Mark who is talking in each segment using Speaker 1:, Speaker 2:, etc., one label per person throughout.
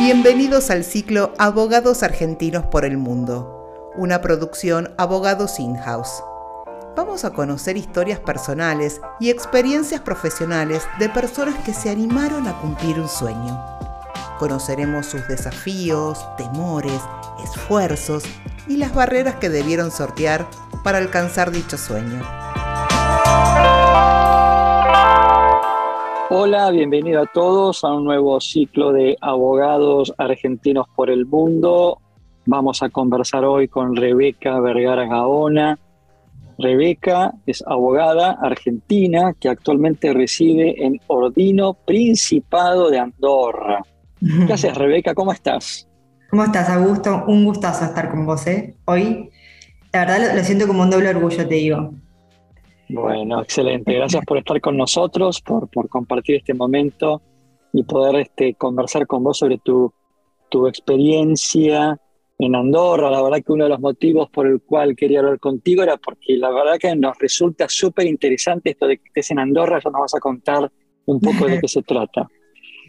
Speaker 1: Bienvenidos al ciclo Abogados Argentinos por el Mundo, una producción Abogados In-House. Vamos a conocer historias personales y experiencias profesionales de personas que se animaron a cumplir un sueño. Conoceremos sus desafíos, temores, esfuerzos y las barreras que debieron sortear para alcanzar dicho sueño.
Speaker 2: Hola, bienvenido a todos a un nuevo ciclo de abogados argentinos por el mundo. Vamos a conversar hoy con Rebeca Vergara Gaona. Rebeca es abogada argentina que actualmente reside en Ordino, Principado de Andorra. ¿Qué haces, Rebeca? ¿Cómo estás?
Speaker 3: ¿Cómo estás, Augusto? Un gustazo estar con vos, ¿eh? Hoy, la verdad lo siento como un doble orgullo, te digo.
Speaker 2: Bueno, excelente. Gracias por estar con nosotros, por, compartir este momento y poder este, conversar con vos sobre tu, experiencia en Andorra. La verdad que uno de los motivos por el cual quería hablar contigo era porque la verdad que nos resulta súper interesante esto de que estés en Andorra. Ya nos vas a contar un poco de qué se trata.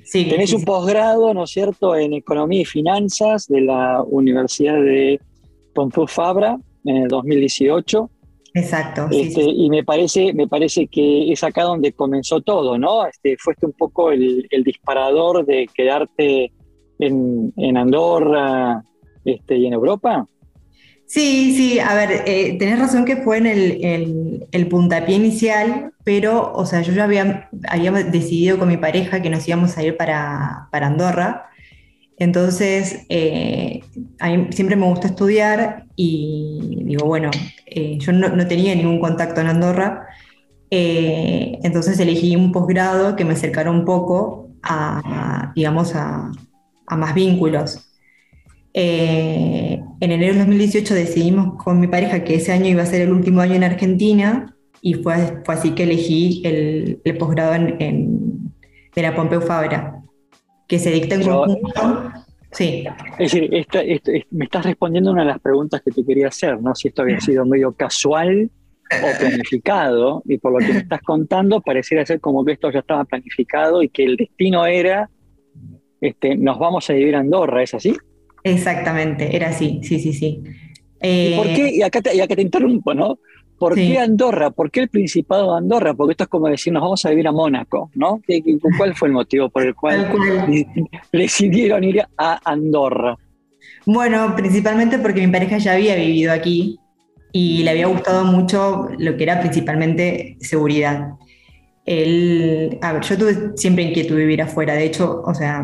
Speaker 2: Sí, Tenés un posgrado, ¿no es cierto?, en Economía y Finanzas de la Universidad de Pompeu Fabra en el 2018
Speaker 3: Exacto.
Speaker 2: Este, y me parece, me parece que es acá donde comenzó todo, ¿no? Este, fuiste un poco el, disparador de quedarte en, Andorra este, y en Europa.
Speaker 3: Sí, sí, a ver, eh, tenés razón que fue en el, puntapié inicial, pero, o sea, yo ya había, había decidido con mi pareja que nos íbamos a ir para, para Andorra. Entonces, eh, siempre me gusta estudiar y digo, bueno, eh, yo no, tenía ningún contacto en Andorra, eh, entonces elegí un posgrado que me acercara un poco a, digamos, a, más vínculos. en enero de 2018 decidimos con mi pareja que ese año iba a ser el último año en Argentina y fue, así que elegí el, posgrado en, de la Pompeu Fabra que se dicta en conjunto. Sí.
Speaker 2: Es decir, me estás respondiendo una de las preguntas que te quería hacer, ¿no? Si esto había sido medio casual o planificado, y por lo que me estás contando, pareciera ser como que esto ya estaba planificado y que el destino era, este, nos vamos a vivir a Andorra, ¿es así?
Speaker 3: Exactamente, era así, sí, sí, sí.
Speaker 2: ¿Y por qué? Y acá y acá te interrumpo, ¿no? ¿Por qué Andorra? ¿Por qué el Principado de Andorra? Porque esto es como decir, nos vamos a vivir a Mónaco, ¿no? ¿Cuál fue el motivo por el cual decidieron ir a Andorra?
Speaker 3: Bueno, principalmente porque mi pareja ya había vivido aquí y le había gustado mucho lo que era principalmente seguridad. Él, a ver, yo tuve siempre inquietud de vivir afuera, de hecho, o sea,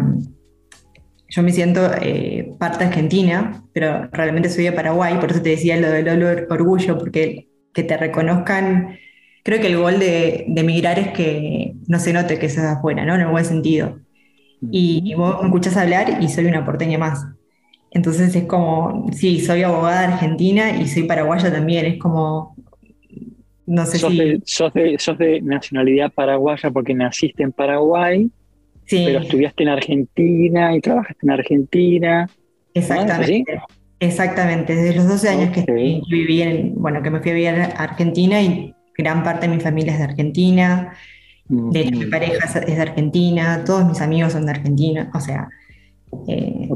Speaker 3: yo me siento eh, parte argentina, pero realmente soy de Paraguay, por eso te decía lo del orgullo, porque que te reconozcan. Creo que el gol de, de emigrar es que no se note que seas afuera, ¿no? En el buen sentido. Y, vos me escuchás hablar y soy una porteña más. Entonces es como, sí, soy abogada argentina y soy paraguaya también. Es como, no sé
Speaker 2: sos
Speaker 3: si.
Speaker 2: De, sos, de, nacionalidad paraguaya porque naciste en Paraguay, pero estudiaste en Argentina y trabajaste en Argentina.
Speaker 3: Exactamente. Exactamente, desde los 12 años que viví en, bueno, que me fui a vivir a Argentina y gran parte de mi familia es de Argentina, de hecho mi pareja es de Argentina, todos mis amigos son de Argentina, o sea,
Speaker 2: eh,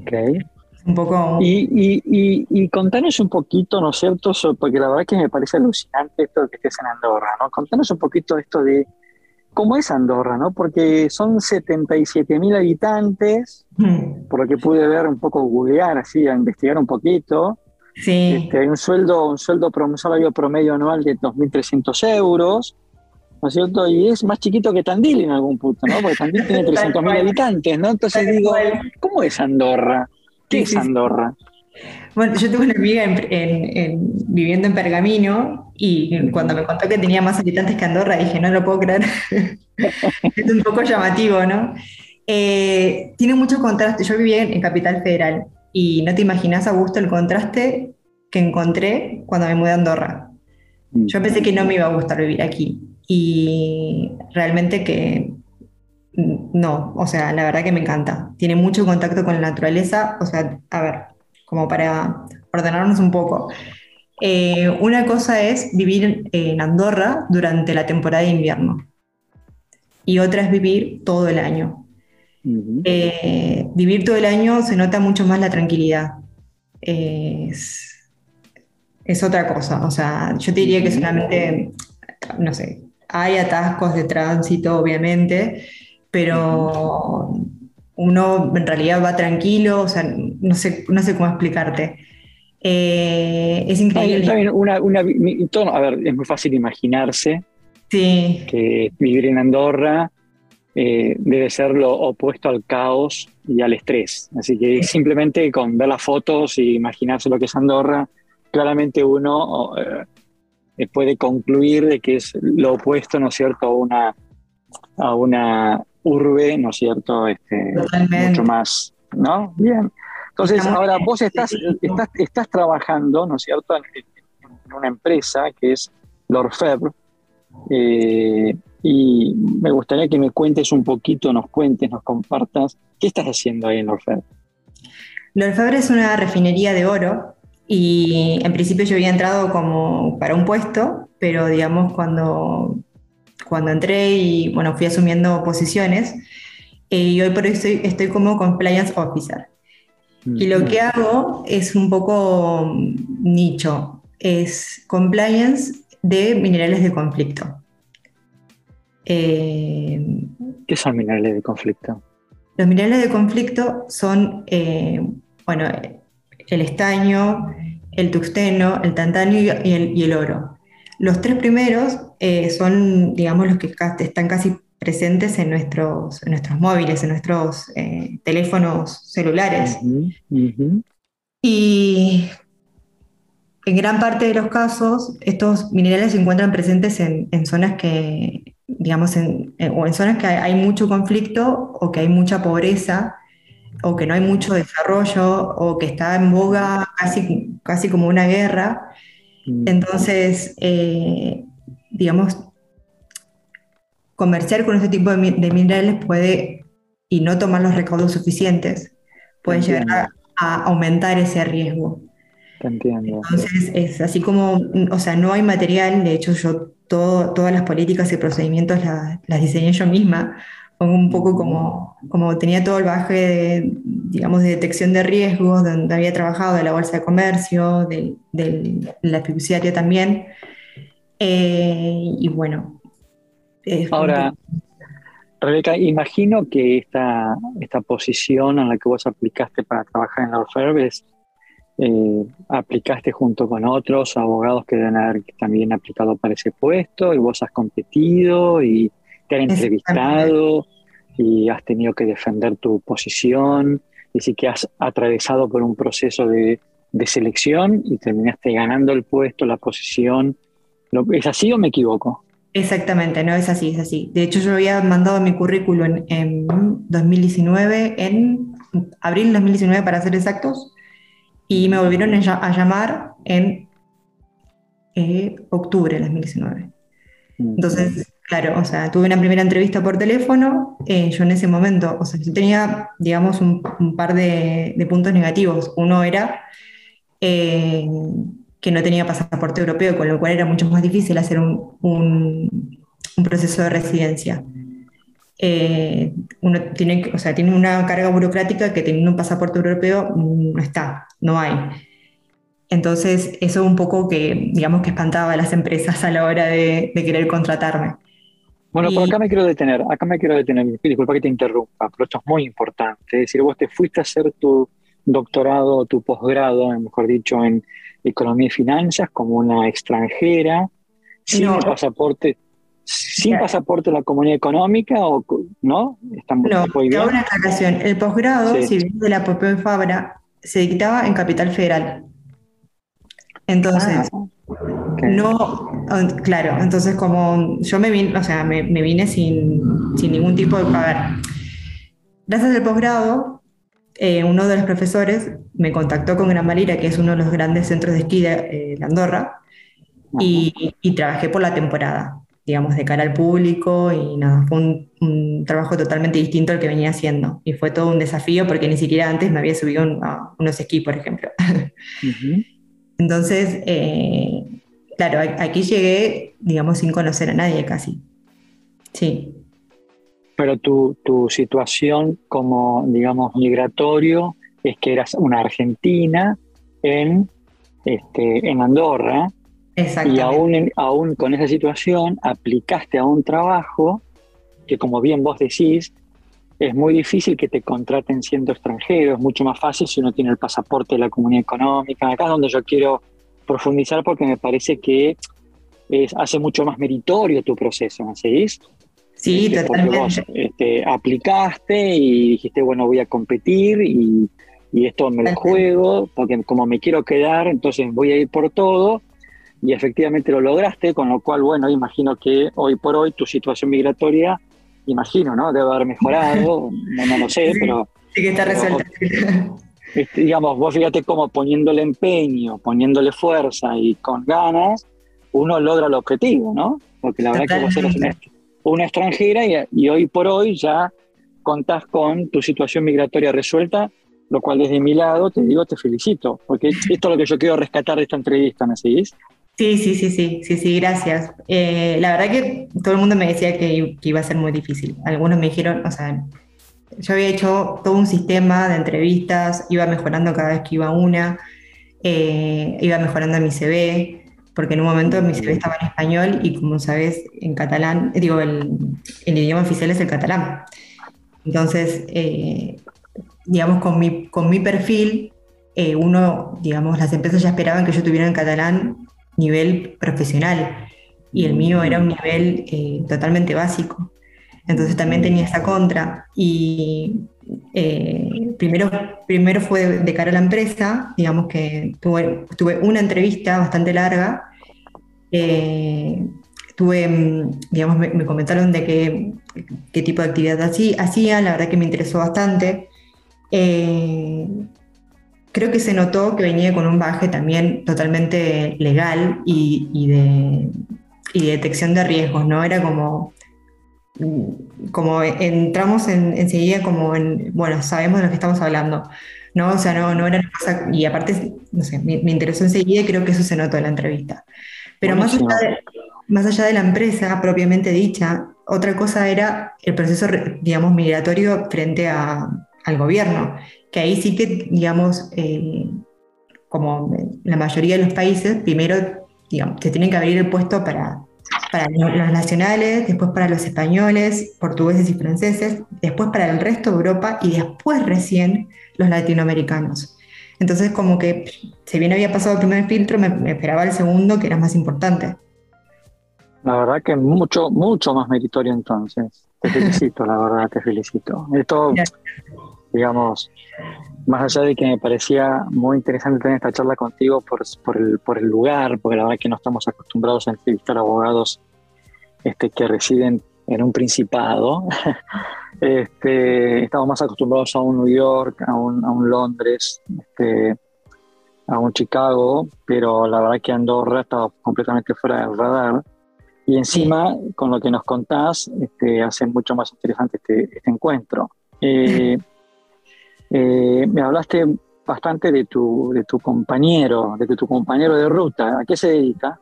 Speaker 2: un poco... Y, y, y, contanos un poquito, ¿no es cierto? Porque la verdad que me parece alucinante esto de que estés en Andorra, ¿no? Contanos un poquito esto de cómo es Andorra, ¿no? Porque son 77 mil habitantes, mm. por lo que pude ver un poco, googlear, así, a investigar un poquito. Sí. Este, hay un sueldo, un sueldo, un salario promedio anual de 2.300 euros, ¿no es cierto? Y es más chiquito que Tandil en algún punto, ¿no? Porque Tandil tiene 300.000 habitantes, ¿no? Entonces digo, ¿cómo es Andorra? ¿Qué es Andorra?
Speaker 3: Bueno, yo tuve una amiga viviendo en Pergamino y cuando me contó que tenía más habitantes que Andorra dije, no lo puedo creer. es un poco llamativo, ¿no? Eh, tiene mucho contraste. Yo vivía en, Capital Federal y no te imaginas, Augusto, el contraste que encontré cuando me mudé a Andorra. Yo pensé que no me iba a gustar vivir aquí y realmente que no, o sea, la verdad que me encanta. Tiene mucho contacto con la naturaleza, o sea, a ver, como para ordenarnos un poco. Eh, una cosa es vivir en Andorra durante la temporada de invierno y otra es vivir todo el año. Eh, vivir todo el año se nota mucho más la tranquilidad. Es, es otra cosa. O sea, yo te diría que solamente, no sé, hay atascos de tránsito, obviamente, pero uno en realidad va tranquilo, o sea, no sé, no sé cómo explicarte. Eh, es increíble.
Speaker 2: a ver, es muy fácil imaginarse que vivir en Andorra eh, debe ser lo opuesto al caos y al estrés. Así que simplemente con ver las fotos y imaginarse lo que es Andorra, claramente uno eh, puede concluir de que es lo opuesto, ¿no es cierto?, a una, a una urbe, ¿no es cierto?, este, mucho más, ¿no? Bien. Entonces, ahora vos estás, estás, estás, trabajando, ¿no es cierto?, en, una empresa que es Lorfebvre, eh, y me gustaría que me cuentes un poquito, nos cuentes, nos compartas, ¿qué estás haciendo ahí en Lorfebvre?
Speaker 3: Lorfebvre es una refinería de oro y en principio yo había entrado como para un puesto, pero digamos cuando, cuando entré y bueno, fui asumiendo posiciones, eh, y hoy por hoy estoy, estoy como compliance officer. Y lo que hago es un poco nicho, es compliance de minerales de conflicto.
Speaker 2: Eh, ¿Qué son minerales de conflicto?
Speaker 3: Los minerales de conflicto son, eh, bueno, el estaño, el tuxteno, el tantalio y el, oro. Los tres primeros eh, son, digamos, los que están casi presentes en nuestros, nuestros móviles, en nuestros eh, teléfonos celulares. Y en gran parte de los casos, estos minerales se encuentran presentes en, zonas que, digamos, en, o en zonas que hay, mucho conflicto o que hay mucha pobreza o que no hay mucho desarrollo o que está en boga casi, casi como una guerra. Mm. Entonces, eh, digamos, comerciar con este tipo de, minerales puede, y no tomar los recaudos suficientes, puede llegar a, aumentar ese riesgo. Entonces, es así como, o sea, no hay material, de hecho yo todo, todas las políticas y procedimientos las diseñé yo misma, un poco como, como tenía todo el baje de, digamos, de detección de riesgos, donde había trabajado de la bolsa de comercio, de, la fiduciaria también. Eh, y bueno,
Speaker 2: Ahora, Rebeca, imagino que esta, esta posición en la que vos aplicaste para trabajar en la Orferb eh, aplicaste junto con otros abogados que deben haber también aplicado para ese puesto y vos has competido y te han entrevistado y has tenido que defender tu posición, y sí que has atravesado por un proceso de, de selección y terminaste ganando el puesto, la posición. ¿Es así o me equivoco?
Speaker 3: Exactamente, no es así, es así. De hecho, yo había mandado mi currículum en, 2019, en abril de 2019 para ser exactos, y me volvieron a llamar en eh, octubre de 2019. Entonces, claro, o sea, tuve una primera entrevista por teléfono, eh, yo en ese momento, o sea, yo tenía, digamos, un, par de, puntos negativos. Uno era... Eh, que no tenía pasaporte europeo, con lo cual era mucho más difícil hacer un, un, proceso de residencia. Eh, uno tiene, o sea, tiene una carga burocrática que teniendo un pasaporte europeo no está, no hay. Entonces, eso un poco que, digamos, que espantaba a las empresas a la hora de, querer contratarme.
Speaker 2: Bueno, por acá me quiero detener, acá me quiero detener, disculpa que te interrumpa, pero esto es muy importante. Es decir, vos te fuiste a hacer tu doctorado, tu posgrado, mejor dicho, en economía y finanzas como una extranjera, sin pasaporte, sin pasaporte de la comunidad económica o no?
Speaker 3: No, una aclaración. El posgrado, si bien de la Pompeu Fabra, se dictaba en Capital Federal. Entonces, ah, no, claro, entonces como yo me vine, o sea, me, vine sin, sin, ningún tipo de... A gracias al posgrado eh, uno de los profesores me contactó con Gran Valira, que es uno de los grandes centros de esquí de, eh, Andorra, y, trabajé por la temporada, digamos, de cara al público, y nada, fue un, trabajo totalmente distinto al que venía haciendo, y fue todo un desafío porque ni siquiera antes me había subido a unos esquí, por ejemplo. Entonces, eh, claro, aquí llegué, digamos, sin conocer a nadie casi. Sí.
Speaker 2: Pero tu, tu situación como, digamos, migratorio es que eras una argentina en, este, en Andorra y aún, aún con esa situación aplicaste a un trabajo que, como bien vos decís, es muy difícil que te contraten siendo extranjero, es mucho más fácil si uno tiene el pasaporte de la comunidad económica. Acá es donde yo quiero profundizar porque me parece que es, hace mucho más meritorio tu proceso, ¿me seguís?
Speaker 3: Sí, este, totalmente. Vos
Speaker 2: este, aplicaste y dijiste, bueno, voy a competir y, y esto me lo juego, porque como me quiero quedar, entonces voy a ir por todo y efectivamente lo lograste, con lo cual, bueno, imagino que hoy por hoy tu situación migratoria, imagino, ¿no? Debe haber mejorado, no, no lo sé, pero...
Speaker 3: Sí que está resuelta.
Speaker 2: Este, digamos, vos fíjate cómo poniéndole empeño, poniéndole fuerza y con ganas, uno logra el objetivo, ¿no? Porque la verdad que vos eres una, extranjera y, hoy por hoy ya contás con tu situación migratoria resuelta lo cual desde mi lado te digo, te felicito, porque esto es lo que yo quiero rescatar de esta entrevista, ¿me seguís?
Speaker 3: Sí, sí, sí, sí, sí, sí, gracias. Eh, la verdad que todo el mundo me decía que, iba a ser muy difícil. Algunos me dijeron, o sea, yo había hecho todo un sistema de entrevistas, iba mejorando cada vez que iba una, eh, iba mejorando mi CV, porque en un momento mi CV estaba en español y como sabes, en catalán, digo, el, idioma oficial es el catalán. Entonces, eh, digamos, con mi, con mi perfil, uno, digamos, las empresas ya esperaban que yo tuviera en catalán nivel profesional y el mío era un nivel eh, totalmente básico. Entonces también tenía esa contra y eh, primero, primero fue de cara a la empresa, digamos que tuve, tuve una entrevista bastante larga, eh, tuve, mm, digamos, me, comentaron de qué, qué tipo de actividad hacía, la verdad que me interesó bastante creo que se notó que venía con un baje también totalmente legal y, de, detección de riesgos, ¿no? Era como, como entramos enseguida como en, bueno, sabemos de lo que estamos hablando, ¿no? O sea, no, no era una cosa, y aparte, no sé, me, interesó enseguida y creo que eso se notó en la entrevista. Pero más allá, de, más allá de la empresa propiamente dicha, otra cosa era el proceso, digamos, migratorio frente al gobierno que ahí sí que, digamos, eh, como la mayoría de los países, primero, digamos, se tienen que abrir el puesto para, para los nacionales, después para los españoles, portugueses y franceses, después para el resto de Europa y después recién los latinoamericanos. Entonces, como que si bien había pasado el primer filtro, me, esperaba el segundo, que era más importante.
Speaker 2: La verdad que mucho, mucho más meritorio entonces. Te felicito, la verdad, te felicito. Esto, digamos, más allá de que me parecía muy interesante tener esta charla contigo por, por, el, por el lugar, porque la verdad que no estamos acostumbrados a entrevistar abogados este, que residen en un principado. este, estamos más acostumbrados a un New York, a un, a un Londres, este, a un Chicago, pero la verdad que Andorra estaba completamente fuera del radar. Y encima, con lo que nos contás, este, hace mucho más interesante este, este encuentro. Eh, eh, me hablaste bastante de tu, de tu compañero, de tu compañero de ruta. ¿A qué se dedica?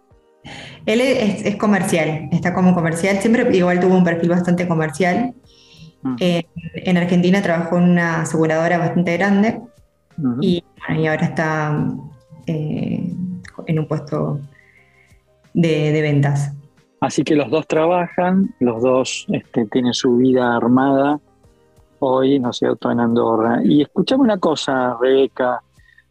Speaker 3: Él es, comercial, está como comercial, siempre igual tuvo un perfil bastante comercial. Mm. en Argentina trabajó en una aseguradora bastante grande y, ahora está eh, en un puesto de, ventas.
Speaker 2: Así que los dos trabajan, los dos este, tienen su vida armada hoy, ¿no es cierto?, en Andorra. Y escuchame una cosa, Rebeca,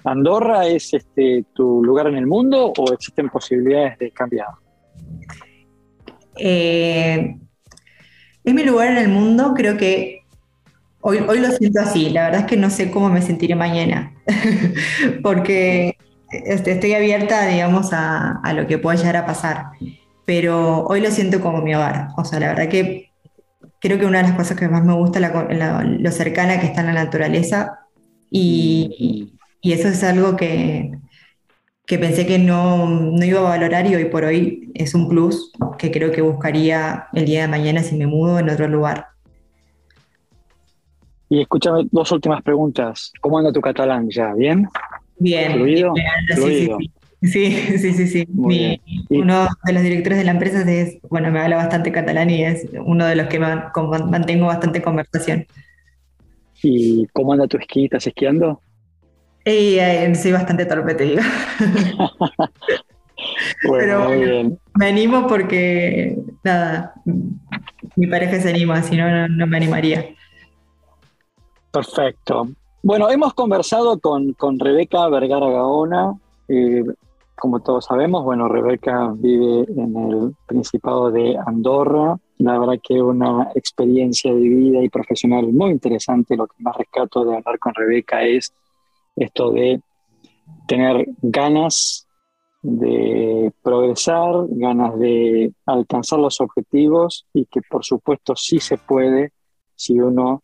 Speaker 2: ¿Andorra es este, tu lugar en el mundo o existen posibilidades de cambiar?
Speaker 3: Eh, es mi lugar en el mundo, creo que hoy, hoy lo siento así, la verdad es que no sé cómo me sentiré mañana, porque este, estoy abierta, digamos, a, a, lo que pueda llegar a pasar, pero hoy lo siento como mi hogar, o sea, la verdad que creo que una de las cosas que más me gusta es lo cercana que está en la naturaleza y, eso es algo que, que pensé que no, no, iba a valorar y hoy por hoy es un plus que creo que buscaría el día de mañana si me mudo en otro lugar.
Speaker 2: Y escúchame dos últimas preguntas. ¿Cómo anda tu catalán ya? ¿Bien?
Speaker 3: Bien.
Speaker 2: ¿Fluido?
Speaker 3: Sí, Sí, sí, sí, sí. uno de los directores de la empresa es, bueno, me habla bastante catalán y es uno de los que mantengo bastante conversación.
Speaker 2: ¿Y cómo anda tu esquí? ¿Estás esquiando?
Speaker 3: Eh, soy bastante torpe, te digo. Pero me animo porque, nada, mi pareja se anima, si no, no me animaría.
Speaker 2: Perfecto. Bueno, hemos conversado con, con Rebeca Vergara Gaona. Eh, como todos sabemos, bueno, Rebeca vive en el Principado de Andorra. La verdad que una experiencia de vida y profesional muy interesante. Lo que más rescato de hablar con Rebeca es esto de tener ganas de progresar, ganas de alcanzar los objetivos y que por supuesto sí se puede si uno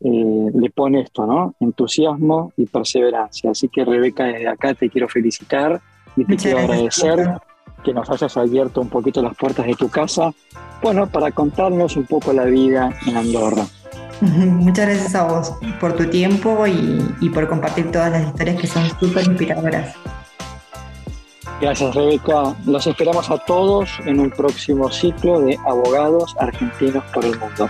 Speaker 2: eh, le pone esto, ¿no? Entusiasmo y perseverancia. Así que Rebeca, desde acá te quiero felicitar y te quiero agradecer que nos hayas abierto un poquito las puertas de tu casa, bueno, para contarnos un poco la vida en Andorra.
Speaker 3: Muchas gracias a vos por tu tiempo y, y por compartir todas las historias que son súper inspiradoras.
Speaker 2: Gracias Rebeca. Los esperamos a todos en un próximo ciclo de Abogados Argentinos por el Mundo.